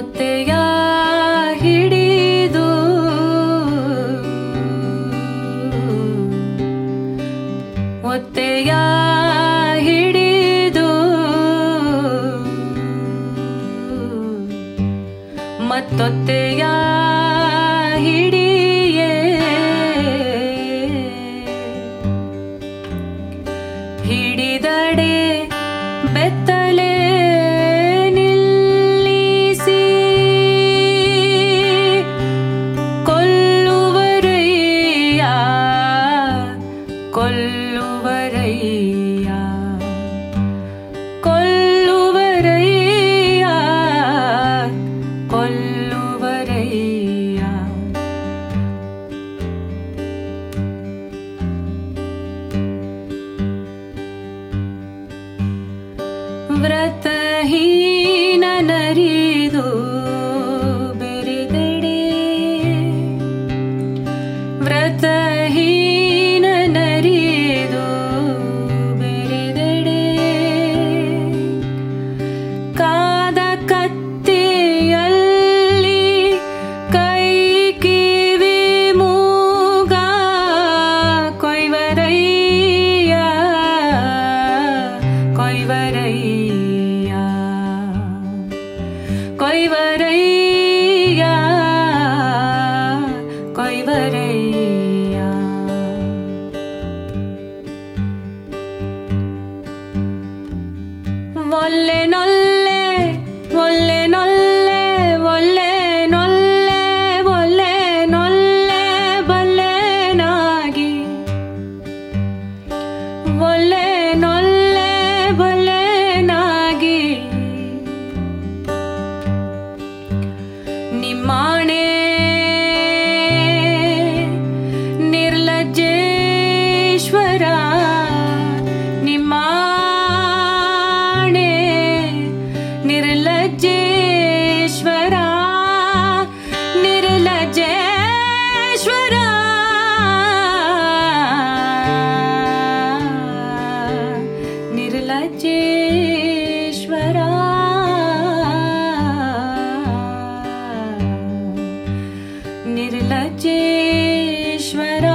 ಮೊತ್ತೆಯ ಹಿಡಿದು. ಮೊತ್ತೆಯ ಹಿಡಿದು. ಮತ್ತೊತ್ತೆಯ ಹಿಡಿಯೇ. ಹಿಡಿದಡೆ ಬೆತ್ತಲೆ व्रत கொய்வரையா கொய்வரையா கொய்வரையா வல்லே நல்ல निर्लजेश्वर।